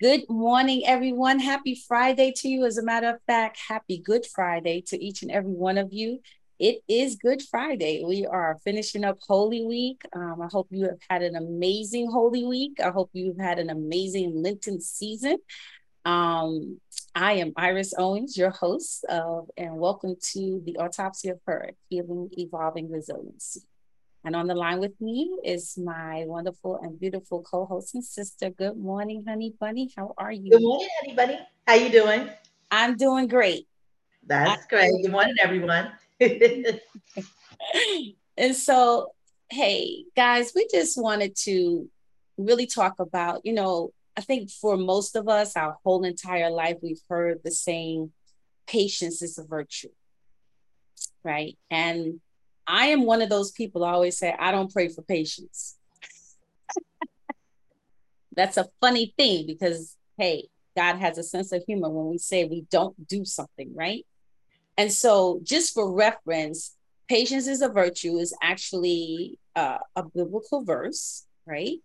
Good morning, everyone. Happy Friday to you. As a matter of fact, happy Good Friday to each and every one of you. It is Good Friday. We are finishing up Holy Week. Um, I hope you have had an amazing Holy Week. I hope you've had an amazing Lenten season. Um, I am Iris Owens, your host, of, and welcome to the Autopsy of Her Healing, Evolving Resiliency. And on the line with me is my wonderful and beautiful co-host and sister. Good morning, honey bunny. How are you? Good morning, honey bunny. How you doing? I'm doing great. That's I- great. Good morning, everyone. and so, hey, guys, we just wanted to really talk about, you know, I think for most of us, our whole entire life, we've heard the saying, patience is a virtue, right? And I am one of those people I always say, I don't pray for patience. That's a funny thing because, hey, God has a sense of humor when we say we don't do something, right? And so, just for reference, patience is a virtue is actually uh, a biblical verse, right?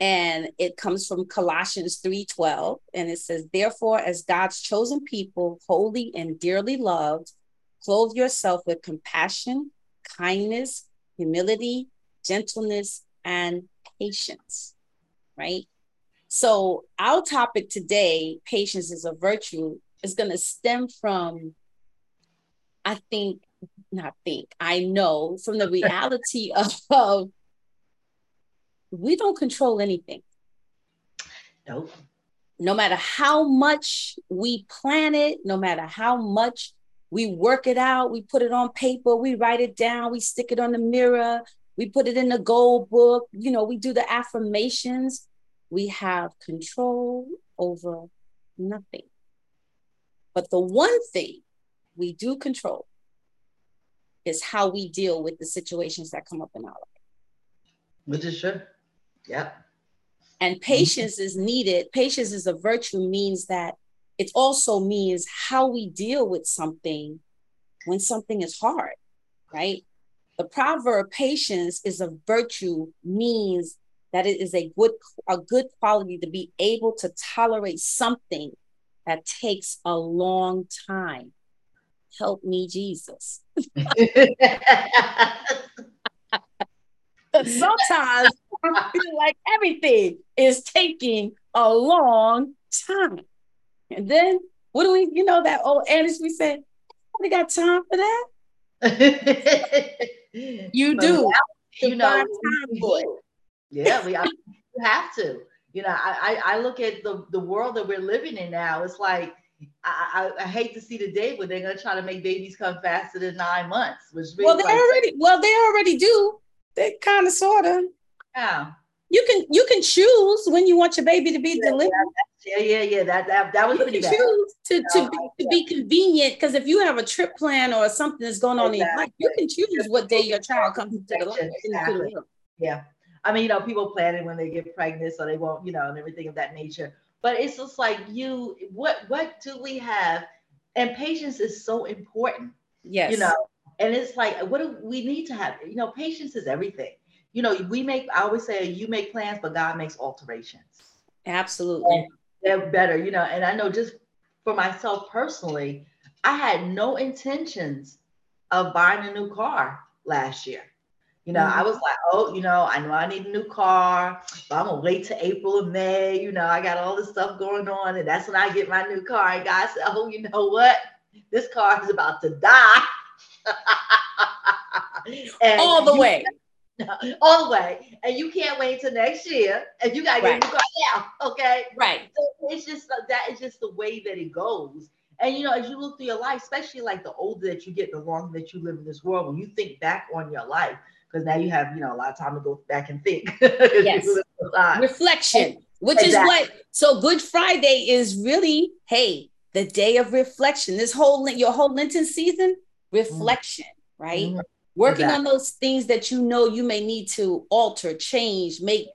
And it comes from Colossians 3:12 and it says, "Therefore as God's chosen people, holy and dearly loved, clothe yourself with compassion, kindness, humility, gentleness, and patience, right? So, our topic today, patience is a virtue, is going to stem from, I think, not think, I know from the reality of, of we don't control anything. Nope. No matter how much we plan it, no matter how much we work it out, we put it on paper, we write it down, we stick it on the mirror, we put it in the goal book, you know, we do the affirmations. We have control over nothing. But the one thing we do control is how we deal with the situations that come up in our life. Which is true. Yep. And patience is needed. Patience is a virtue, means that it also means how we deal with something when something is hard, right? The proverb patience is a virtue, means that it is a good a good quality to be able to tolerate something that takes a long time. Help me, Jesus. Sometimes I feel like everything is taking a long time. And then what do we, you know, that old adage we said, we got time for that. you do. you know, yeah, we have to. You know, I, I look at the, the world that we're living in now. It's like I, I, I, hate to see the day where they're gonna try to make babies come faster than nine months. Which well, they like, already well, they already do. They kind of sort of. Yeah you can you can choose when you want your baby to be yeah, delivered. Yeah, yeah, yeah. That that, that was you pretty bad. Choose to, to, be, to be convenient because if you have a trip plan or something that's going on exactly. in life, you can choose what day your child comes into the life. Exactly. Yeah. I mean, you know, people plan it when they get pregnant, so they won't, you know, and everything of that nature. But it's just like you, what what do we have? And patience is so important. Yes. You know, and it's like, what do we need to have? You know, patience is everything you know, we make, I always say, you make plans, but God makes alterations. Absolutely. they're better, you know. And I know just for myself personally, I had no intentions of buying a new car last year. You know, mm-hmm. I was like, oh, you know, I know I need a new car, but I'm gonna wait to April or May. You know, I got all this stuff going on, and that's when I get my new car. And God said, oh, you know what? This car is about to die. all the way. all the way, and you can't wait till next year, and you gotta get right. car now, okay? Right. So it's just that is just the way that it goes. And you know, as you look through your life, especially like the older that you get, the longer that you live in this world, when you think back on your life, because now you have you know a lot of time to go back and think. yes. Reflection, which exactly. is what. So Good Friday is really hey the day of reflection. This whole your whole Lenten season, reflection, mm-hmm. right? Mm-hmm working exactly. on those things that you know you may need to alter change make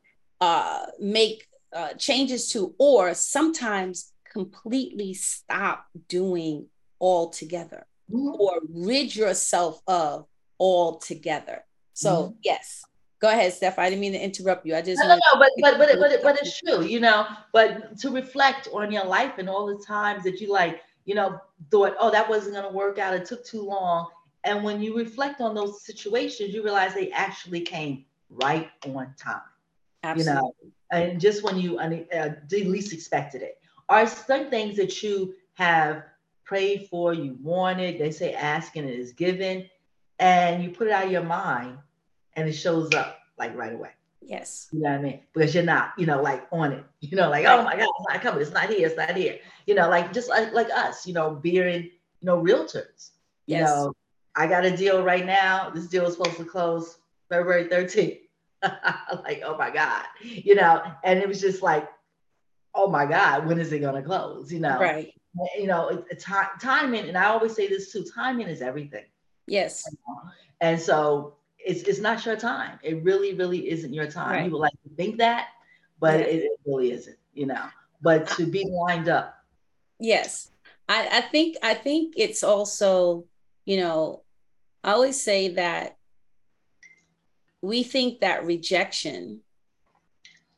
uh make uh, changes to or sometimes completely stop doing altogether mm-hmm. or rid yourself of altogether so mm-hmm. yes Go ahead, Steph. I didn't mean to interrupt you. I just no, no, no but but but but, but it's true, you know. But to reflect on your life and all the times that you like, you know, thought, oh, that wasn't going to work out. It took too long. And when you reflect on those situations, you realize they actually came right on time. Absolutely. You know, and just when you uh, least expected it. Are some things that you have prayed for, you wanted? They say asking is given, and you put it out of your mind and it shows up like right away. Yes. You know what I mean? Because you're not, you know, like on it. You know, like, right. oh my God, it's not coming. It's not here. It's not here. You know, like just like, like us, you know, being, you know, realtors. Yes. You know, I got a deal right now. This deal is supposed to close February 13th. like, oh my God. You know, and it was just like, oh my God, when is it gonna close? You know, right. You know, it, it, time timing, and I always say this too, timing is everything. Yes. And so it's it's not your time. It really, really isn't your time. Right. You would like to think that, but yeah. it, it, really isn't, you know. But to be lined up. Yes. I, I think I think it's also, you know, I always say that we think that rejection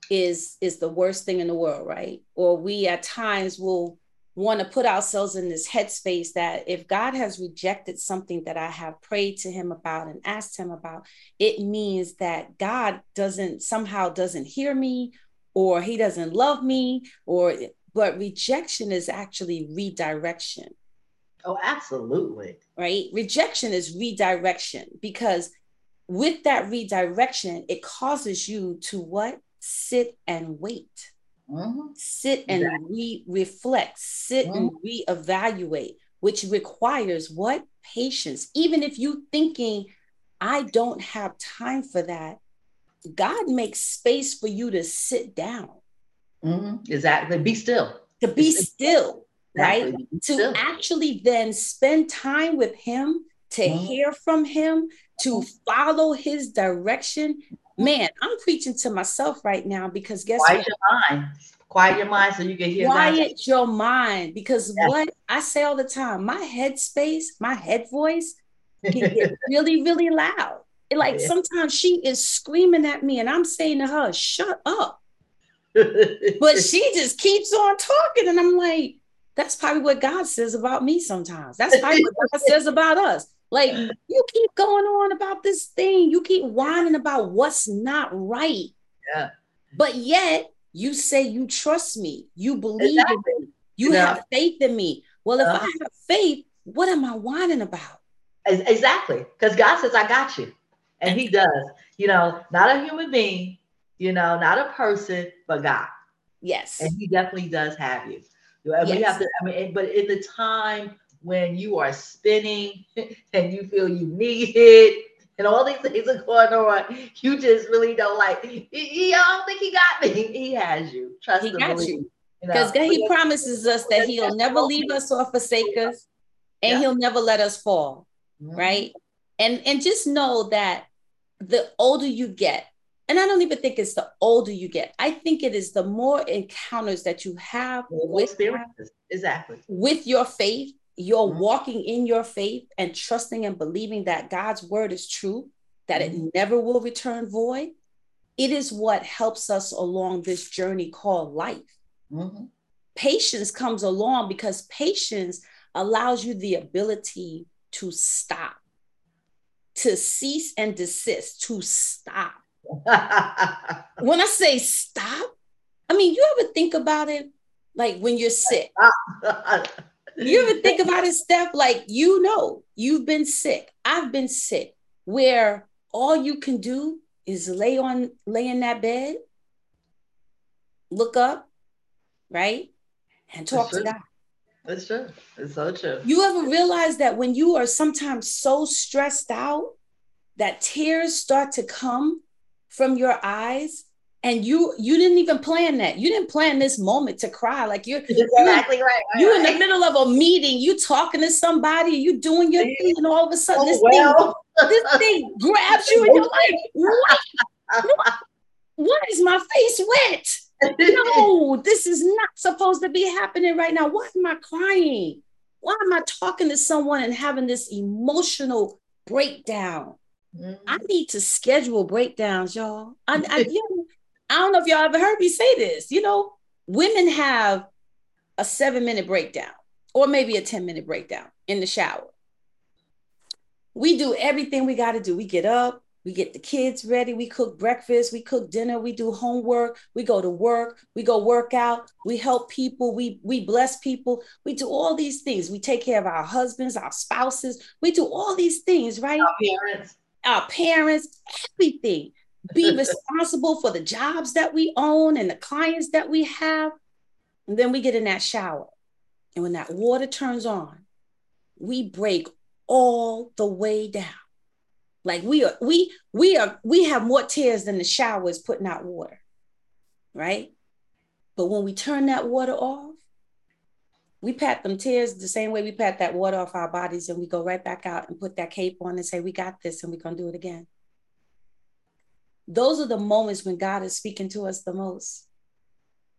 is is the worst thing in the world, right? Or we at times will want to put ourselves in this headspace that if God has rejected something that I have prayed to him about and asked him about, it means that God doesn't somehow doesn't hear me or he doesn't love me or but rejection is actually redirection. Oh, absolutely. Right? Rejection is redirection because with that redirection, it causes you to what? Sit and wait Mm-hmm. Sit and exactly. re reflect, sit mm-hmm. and reevaluate, which requires what? Patience. Even if you're thinking, I don't have time for that, God makes space for you to sit down. Mm-hmm. Exactly. Be still. To be still. Right? To actually then spend time with Him, to mm-hmm. hear from Him, to follow His direction, man, I'm preaching to myself right now because guess quiet what? your mind. Quiet your mind so you can hear. Quiet your mind because yeah. what I say all the time, my head space, my head voice can get really, really loud. like yeah. sometimes she is screaming at me and I'm saying to her, shut up. but she just keeps on talking. And I'm like, that's probably what God says about me sometimes. That's probably what God says about us. Like you keep going on about this thing, you keep whining about what's not right. Yeah. But yet you say you trust me, you believe exactly. in me, you yeah. have faith in me. Well, if uh-huh. I have faith, what am I whining about? Exactly. Because God says, I got you. And He does. You know, not a human being, you know, not a person, but God. Yes. And He definitely does have you. Yes. we have to, I mean, but in the time when you are spinning and you feel you need it and all these things are going on, you just really don't like. He, I don't think he got me. He has you. Trust he got believe. you. Because you know? he promises us that he'll never leave us or forsake us, and yeah. he'll never let us fall. Mm-hmm. Right. And and just know that the older you get, and I don't even think it's the older you get. I think it is the more encounters that you have with experiences. Exactly. With your faith, you're mm-hmm. walking in your faith and trusting and believing that God's word is true, that mm-hmm. it never will return void, it is what helps us along this journey called life. Mm-hmm. Patience comes along because patience allows you the ability to stop, to cease and desist, to stop. when I say stop, I mean, you ever think about it like when you're sick? you ever think about it, Steph? Like, you know, you've been sick. I've been sick, where all you can do is lay on, lay in that bed, look up, right? And talk to God. That's true. It's so true. You ever realize that when you are sometimes so stressed out that tears start to come from your eyes and you you didn't even plan that. You didn't plan this moment to cry. Like you're exactly you're, right, right. You're in the middle of a meeting. You talking to somebody. You doing your thing, and all of a sudden oh, this well. thing this thing grabs you, and you're like, what? what? Is my face wet? no, this is not supposed to be happening right now. Why am I crying? Why am I talking to someone and having this emotional breakdown? Mm-hmm. I need to schedule breakdowns, y'all. I, I, you know, I don't know if y'all ever heard me say this. You know, women have a seven minute breakdown or maybe a 10 minute breakdown in the shower. We do everything we got to do. We get up, we get the kids ready, we cook breakfast, we cook dinner, we do homework, we go to work, we go work out, we help people, we we bless people, we do all these things. We take care of our husbands, our spouses, we do all these things, right? Our parents. Our parents, everything. Be responsible for the jobs that we own and the clients that we have. And then we get in that shower. And when that water turns on, we break all the way down. Like we are, we we are, we have more tears than the shower is putting out water, right? But when we turn that water off, we pat them tears the same way we pat that water off our bodies, and we go right back out and put that cape on and say, "We got this, and we're gonna do it again." Those are the moments when God is speaking to us the most,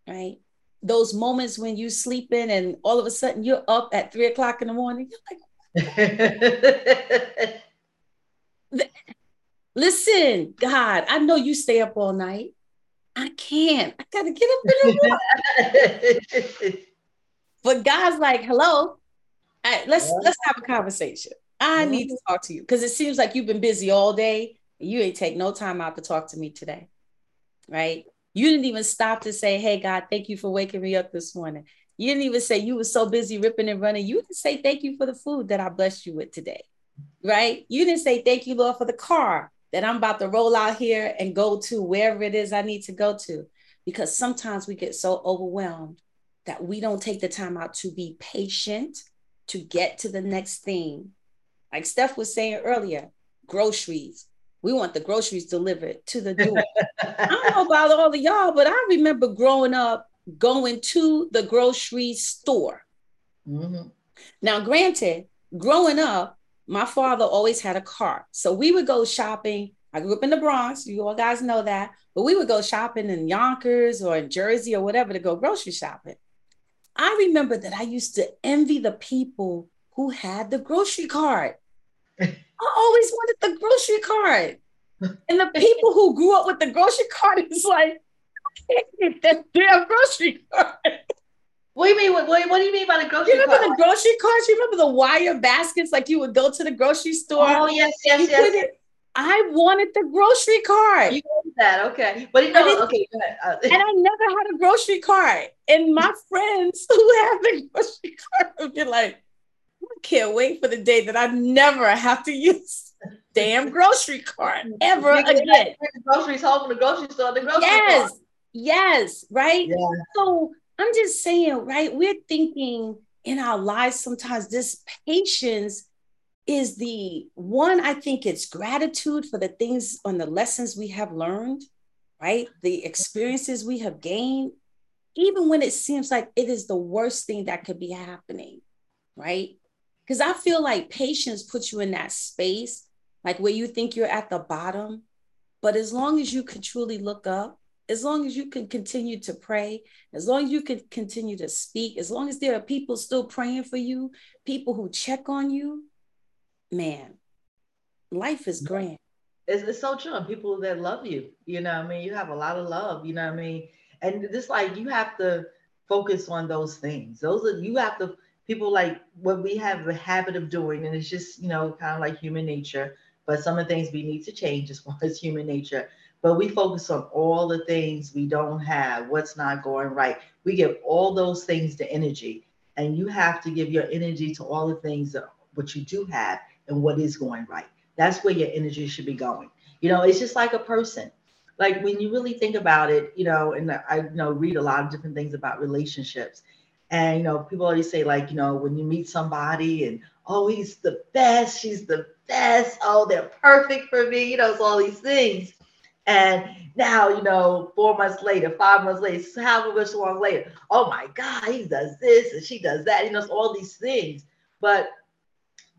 right? those moments when you're sleeping and all of a sudden you're up at three o'clock in the morning. You're like, listen, God, I know you stay up all night. I can't. I gotta get up in the morning. But God's like, hello. Right, let's yeah. let's have a conversation. I mm-hmm. need to talk to you because it seems like you've been busy all day and you ain't take no time out to talk to me today. Right? You didn't even stop to say, Hey, God, thank you for waking me up this morning. You didn't even say you were so busy ripping and running. You didn't say thank you for the food that I blessed you with today, right? You didn't say thank you, Lord, for the car that I'm about to roll out here and go to wherever it is I need to go to. Because sometimes we get so overwhelmed that we don't take the time out to be patient to get to the next thing. Like Steph was saying earlier, groceries. We want the groceries delivered to the door. I don't know about all of y'all, but I remember growing up going to the grocery store. Mm-hmm. Now, granted, growing up, my father always had a car. So we would go shopping. I grew up in the Bronx. You all guys know that. But we would go shopping in Yonkers or in Jersey or whatever to go grocery shopping. I remember that I used to envy the people who had the grocery cart. I always wanted the grocery cart. And the people who grew up with the grocery cart is like, that damn grocery cart. What do you mean? What, what, do you mean by the grocery You remember cart? the grocery carts? You remember the wire baskets? Like you would go to the grocery store. Oh, yes, yes, yes. It, I wanted the grocery cart. You wanted that, okay. But you know, okay, uh, and I never had a grocery cart. And my friends who have the grocery cart would be like, I can't wait for the day that I never have to use damn grocery cart ever again. Groceries home from the grocery store. The grocery yes, cart. yes, right. Yeah. So I'm just saying, right? We're thinking in our lives sometimes this patience is the one. I think it's gratitude for the things on the lessons we have learned, right? The experiences we have gained, even when it seems like it is the worst thing that could be happening, right? Because I feel like patience puts you in that space, like where you think you're at the bottom. But as long as you can truly look up, as long as you can continue to pray, as long as you can continue to speak, as long as there are people still praying for you, people who check on you, man, life is mm-hmm. grand. It's, it's so true. And people that love you, you know, I mean, you have a lot of love, you know, I mean, and just like you have to focus on those things. Those are you have to people like what we have a habit of doing, and it's just, you know, kind of like human nature. But some of the things we need to change as far as human nature. But we focus on all the things we don't have, what's not going right. We give all those things the energy, and you have to give your energy to all the things that what you do have and what is going right. That's where your energy should be going. You know, it's just like a person. Like when you really think about it, you know, and I you know read a lot of different things about relationships. And you know, people always say like, you know, when you meet somebody and oh, he's the best, she's the best, oh, they're perfect for me, you know, it's all these things. And now, you know, four months later, five months later, however much long later, oh my God, he does this and she does that, you know, it's all these things. But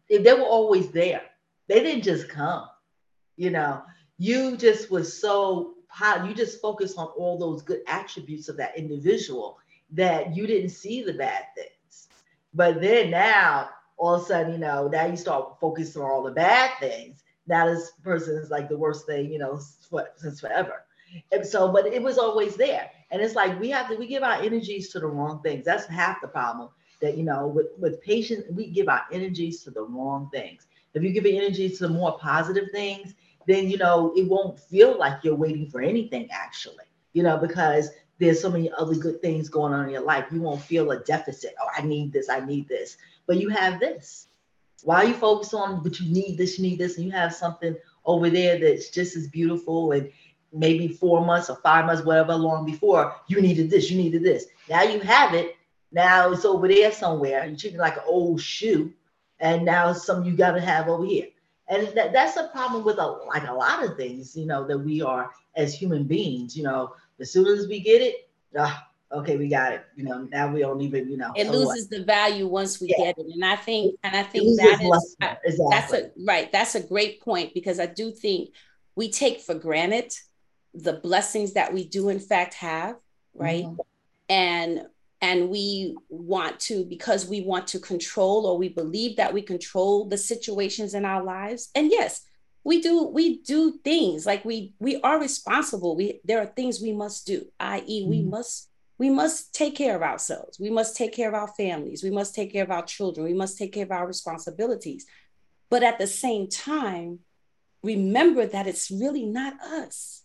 they were always there, they didn't just come, you know, you just was so you just focus on all those good attributes of that individual that you didn't see the bad things. But then now, all of a sudden, you know, now you start focusing on all the bad things. now this person is like the worst thing, you know, since forever. And so, but it was always there. And it's like we have to we give our energies to the wrong things. That's half the problem. That you know, with with patience, we give our energies to the wrong things. If you give your energy to more positive things, then you know it won't feel like you're waiting for anything actually. You know, because there's so many other good things going on in your life. You won't feel a deficit. Oh, I need this, I need this. But you have this. Why you focus on but you need this, you need this, and you have something over there that's just as beautiful and maybe four months or five months, whatever long before, you needed this, you needed this. Now you have it. Now it's over there somewhere. You're treating like an old shoe. And now it's something you got to have over here. And that, that's a problem with a, like a lot of things, you know, that we are as human beings, you know, as soon as we get it, ah, okay, we got it. You know, now we don't even, you know, it loses what? the value once we yeah. get it. And I think, and I think that is exactly. that's a right. That's a great point because I do think we take for granted the blessings that we do in fact have, right? Mm-hmm. And and we want to because we want to control or we believe that we control the situations in our lives. And yes, we do we do things like we we are responsible. We there are things we must do, i.e., mm-hmm. we must we must take care of ourselves. We must take care of our families. We must take care of our children. We must take care of our responsibilities. But at the same time, remember that it's really not us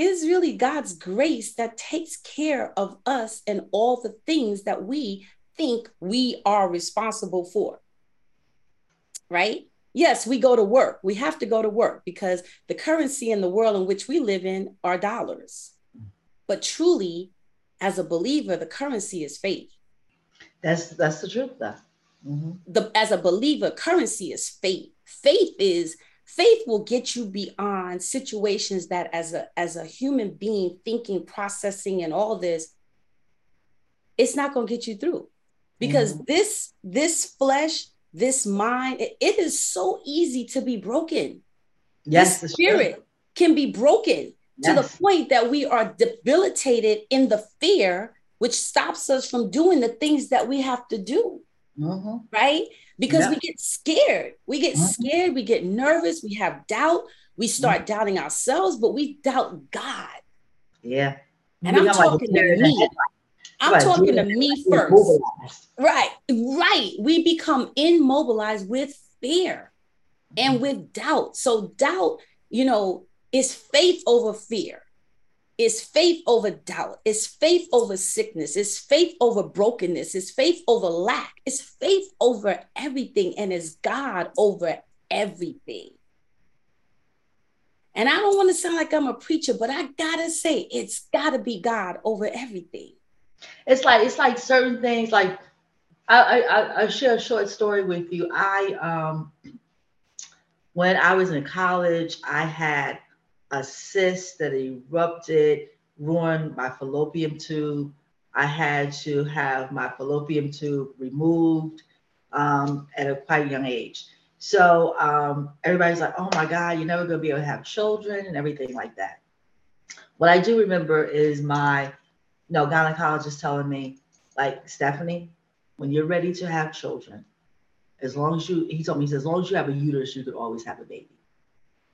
is really God's grace that takes care of us and all the things that we think we are responsible for. Right? Yes, we go to work. We have to go to work because the currency in the world in which we live in are dollars. But truly, as a believer, the currency is faith. That's that's the truth, though. Mm-hmm. The as a believer, currency is faith. Faith is faith will get you beyond situations that as a as a human being thinking processing and all this it's not going to get you through because mm-hmm. this this flesh this mind it, it is so easy to be broken yes the spirit true. can be broken yes. to the point that we are debilitated in the fear which stops us from doing the things that we have to do mm-hmm. right because yeah. we get scared. We get mm-hmm. scared, we get nervous, we have doubt, we start mm-hmm. doubting ourselves, but we doubt God. Yeah. And I'm talking to me. I'm right. talking to me first. Right, right. We become immobilized with fear and mm-hmm. with doubt. So, doubt, you know, is faith over fear. Is faith over doubt. Is faith over sickness. Is faith over brokenness. Is faith over lack. Is faith over everything. And is God over everything. And I don't want to sound like I'm a preacher, but I gotta say, it's gotta be God over everything. It's like it's like certain things. Like I I, I share a short story with you. I um when I was in college, I had a cyst that erupted, ruined my fallopian tube. I had to have my fallopian tube removed um, at a quite young age. So um, everybody's like, oh my God, you're never going to be able to have children and everything like that. What I do remember is my you know, gynecologist telling me, like, Stephanie, when you're ready to have children, as long as you, he told me, he says, as long as you have a uterus, you could always have a baby.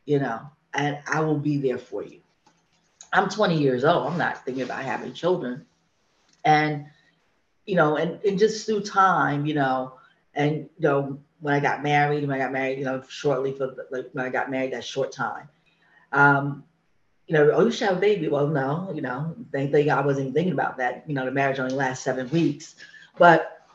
You know, and I will be there for you. I'm 20 years old. I'm not thinking about having children. And, you know, and, and just through time, you know, and, you know, when I got married, when I got married, you know, shortly for like when I got married, that short time, um, you know, oh, you should have a baby. Well, no, you know, they think I wasn't even thinking about that. You know, the marriage only lasts seven weeks. But,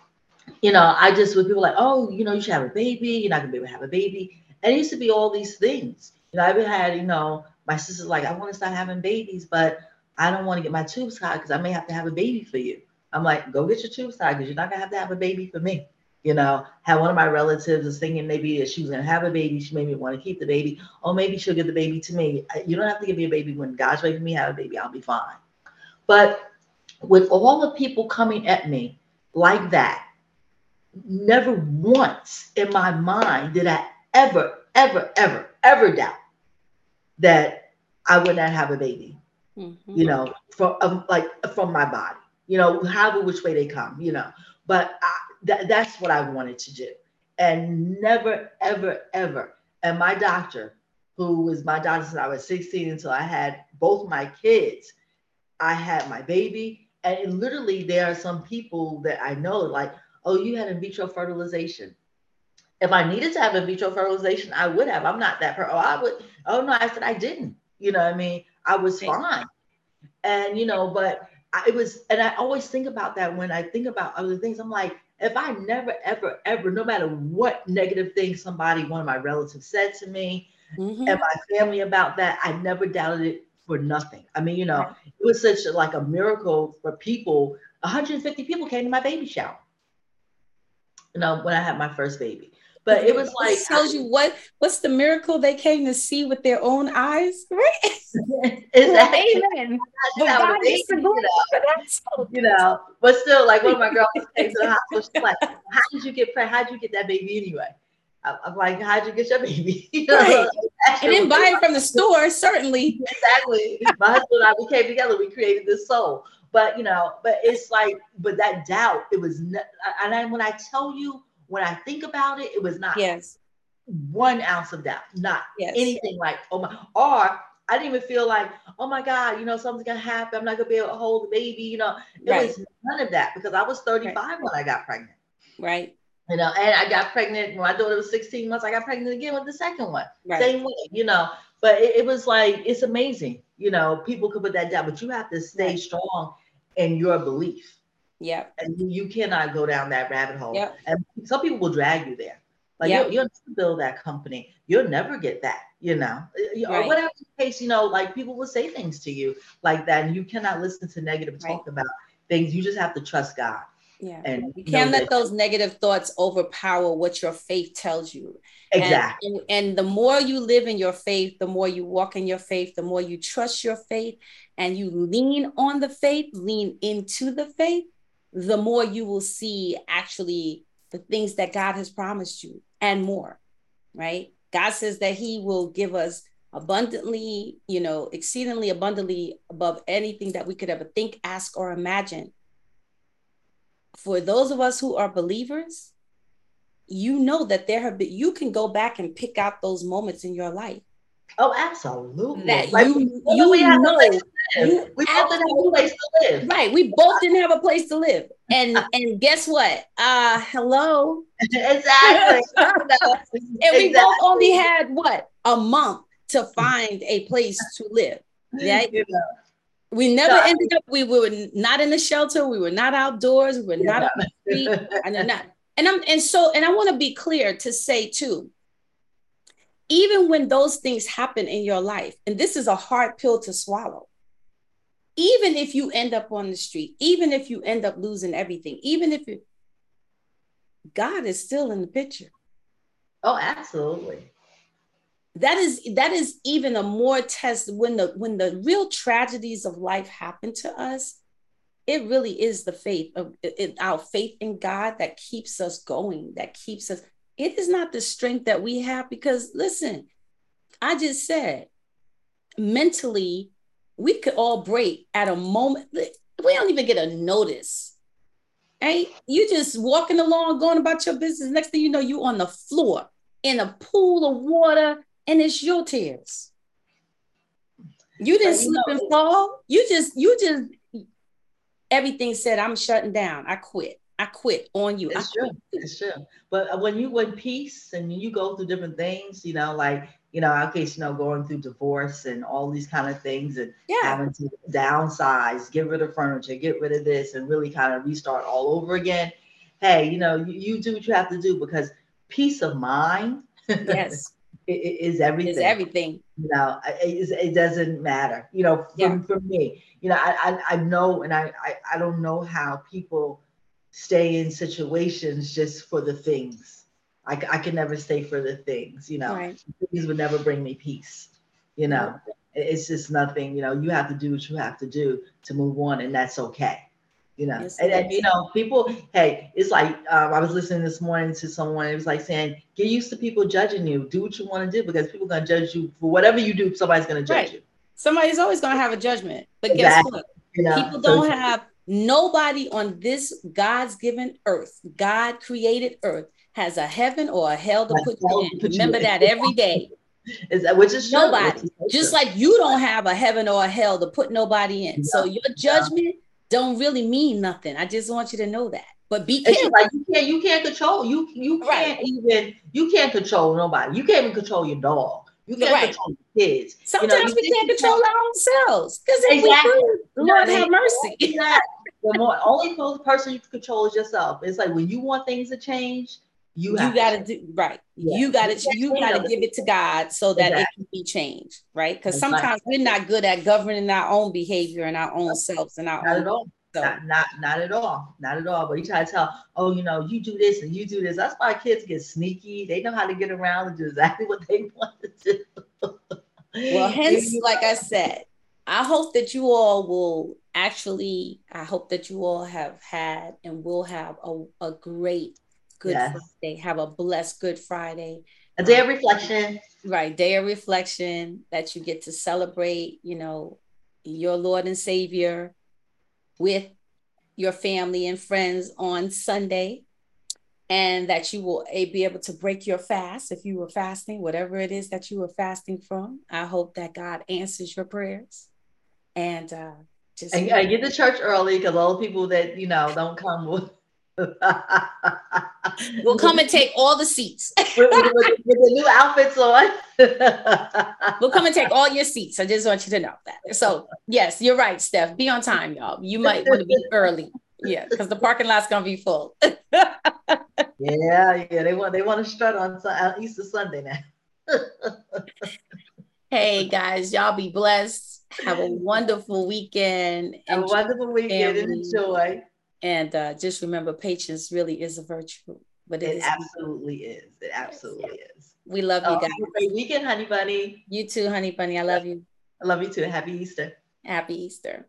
you know, I just, with people like, oh, you know, you should have a baby. You're not to be able to have a baby. And it used to be all these things. You know, I've had, you know, my sister's like, I want to start having babies, but I don't want to get my tubes tied because I may have to have a baby for you. I'm like, go get your tubes tied because you're not gonna have to have a baby for me. You know, had one of my relatives was thinking maybe that she was gonna have a baby. She made me want to keep the baby. Or maybe she'll give the baby to me. You don't have to give me a baby when God's making me have a baby. I'll be fine. But with all the people coming at me like that, never once in my mind did I ever, ever, ever, ever doubt that I would not have a baby. Mm-hmm. You know, from um, like from my body. You know, however which way they come. You know, but I, th- that's what I wanted to do, and never, ever, ever And my doctor, who was my doctor since I was 16 until I had both my kids, I had my baby. And literally, there are some people that I know, like, oh, you had in vitro fertilization. If I needed to have in vitro fertilization, I would have. I'm not that person. Oh, I would. Oh no, I said I didn't. You know, what I mean, I was fine. And you know, but I, it was, and I always think about that when I think about other things. I'm like, if I never, ever, ever, no matter what negative thing somebody, one of my relatives said to me, mm-hmm. and my family about that, I never doubted it for nothing. I mean, you know, it was such a, like a miracle for people. 150 people came to my baby shower. You know, when I had my first baby. But it was like tells you what what's the miracle they came to see with their own eyes, right? exactly. Amen. But God is you, know, you know, but still, like one of my girls came to the hospital, she's like, "How did you get pregnant? How did you get that baby anyway?" I'm like, "How'd you get your baby?" you know, right. and then buy it from the store, certainly. exactly. My husband and I, we came together. We created this soul. But you know, but it's like, but that doubt, it was, and I, when I tell you when I think about it, it was not yes one ounce of doubt, not yes. anything like oh my or I didn't even feel like, oh my God, you know, something's gonna happen. I'm not gonna be able to hold the baby, you know. It right. was none of that because I was 35 right. when I got pregnant. Right. You know, and I got pregnant when my daughter was 16 months. I got pregnant again with the second one. Right. Same way, you know. But it, it, was like it's amazing, you know, people could put that down, but you have to stay strong in your belief. Yeah. And you cannot go down that rabbit hole. Yep. And some people will drag you there. Like yep. you'll, you'll never build that company. You'll never get that, you know, right. or whatever case, you know, like people will say things to you like that. And you cannot listen to negative right. talk about things. You just have to trust God. Yeah. And you can't let those negative thoughts overpower what your faith tells you. Exactly. And, and, and, the more you live in your faith, the more you walk in your faith, the more you trust your faith and you lean on the faith, lean into the faith, the more you will see actually the things that God has promised you and more, right? God says that He will give us abundantly, you know, exceedingly abundantly above anything that we could ever think, ask, or imagine. For those of us who are believers, you know that there have been, you can go back and pick out those moments in your life Oh, absolutely. That like, you, you know, you we both didn't have a place to live. Right. We both didn't have a place to live. And and guess what? Uh hello. exactly. and we exactly. both only had what? A month to find a place to live. Right? You know. We never so, ended up, we were not in the shelter, we were not outdoors, we were yeah. not on the street. and not. And I'm and so and I want to be clear to say too even when those things happen in your life, and this is a hard pill to swallow, even if you end up on the street, even if you end up losing everything, even if you, God is still in the picture. Oh, absolutely. That is that is even a more test when the when the real tragedies of life happen to us. It really is the faith of it, our faith in God that keeps us going, that keeps us it is not the strength that we have because listen, I just said mentally, we could all break at a moment. We don't even get a notice. Right? You just walking along, going about your business. Next thing you know, you on the floor in a pool of water, and it's your tears. You didn't slip know, and fall. You just, you just, everything said, I'm shutting down. I quit. I quit on you. It's true. It's true. But when you win peace and you go through different things, you know, like you know, our case, you know, going through divorce and all these kind of things, and yeah. having to downsize, get rid of furniture, get rid of this, and really kind of restart all over again. Hey, you know, you, you do what you have to do because peace of mind. Yes. is everything. Is everything. You know, it, it doesn't matter. You know, for, yeah. for me, you know, I, I, I know, and I, I, I don't know how people stay in situations just for the things. I, I can never stay for the things, you know. Right. Things would never bring me peace, you know. It's just nothing, you know. You have to do what you have to do to move on, and that's okay, you know. Yes, and, and you know, people, hey, it's like um, I was listening this morning to someone. It was like saying, get used to people judging you. Do what you want to do because people are gonna judge you for whatever you do. Somebody's gonna judge right. you. Somebody's always gonna have a judgment, but exactly. guess what? You know, people don't so, have Nobody on this God's given earth, God created earth, has a heaven or a hell to put you in. Remember that every day. Is that which is nobody? Just like you don't have a heaven or a hell to put nobody in. So your judgment don't really mean nothing. I just want you to know that. But be careful. Like you can't you can't control you you can't right. even you can't control nobody. You can't even control your dog. You can't right. control your kids. Sometimes you know, we can't control our own selves because exactly. we do, Lord have mercy. the more only person you can control is yourself. It's like when you want things to change, you, you got to do right. Yeah. You got to you got to give it to God so that exactly. it can be changed, right? Because sometimes we're not good at governing our own behavior and our own selves and our not own. At all. So. Not, not not at all, not at all. But you try to tell, oh, you know, you do this and you do this. That's why kids get sneaky. They know how to get around and do exactly what they want to do. well, hence, like I said, I hope that you all will actually. I hope that you all have had and will have a, a great Good yes. Friday. Have a blessed Good Friday. A day of reflection. Right. Day of reflection that you get to celebrate, you know, your Lord and Savior with your family and friends on Sunday. And that you will be able to break your fast if you were fasting, whatever it is that you were fasting from. I hope that God answers your prayers. And uh, just and, get to church early because all the people that you know don't come with we'll come and take all the seats with, with, with, the new outfits on. we'll come and take all your seats. I just want you to know that. So yes, you're right, Steph. Be on time, y'all. You might want to be early. Yeah, because the parking lot's gonna be full. yeah, yeah. They want they want to strut on, on uh, Easter Sunday now. hey guys, y'all be blessed. Have a wonderful weekend. Have a wonderful weekend and enjoy. And uh, just remember, patience really is a virtue. But it, it absolutely is. It absolutely is. We love you oh, guys. great weekend, honey bunny. You too, honey bunny. I love you. I love you too. Happy Easter. Happy Easter.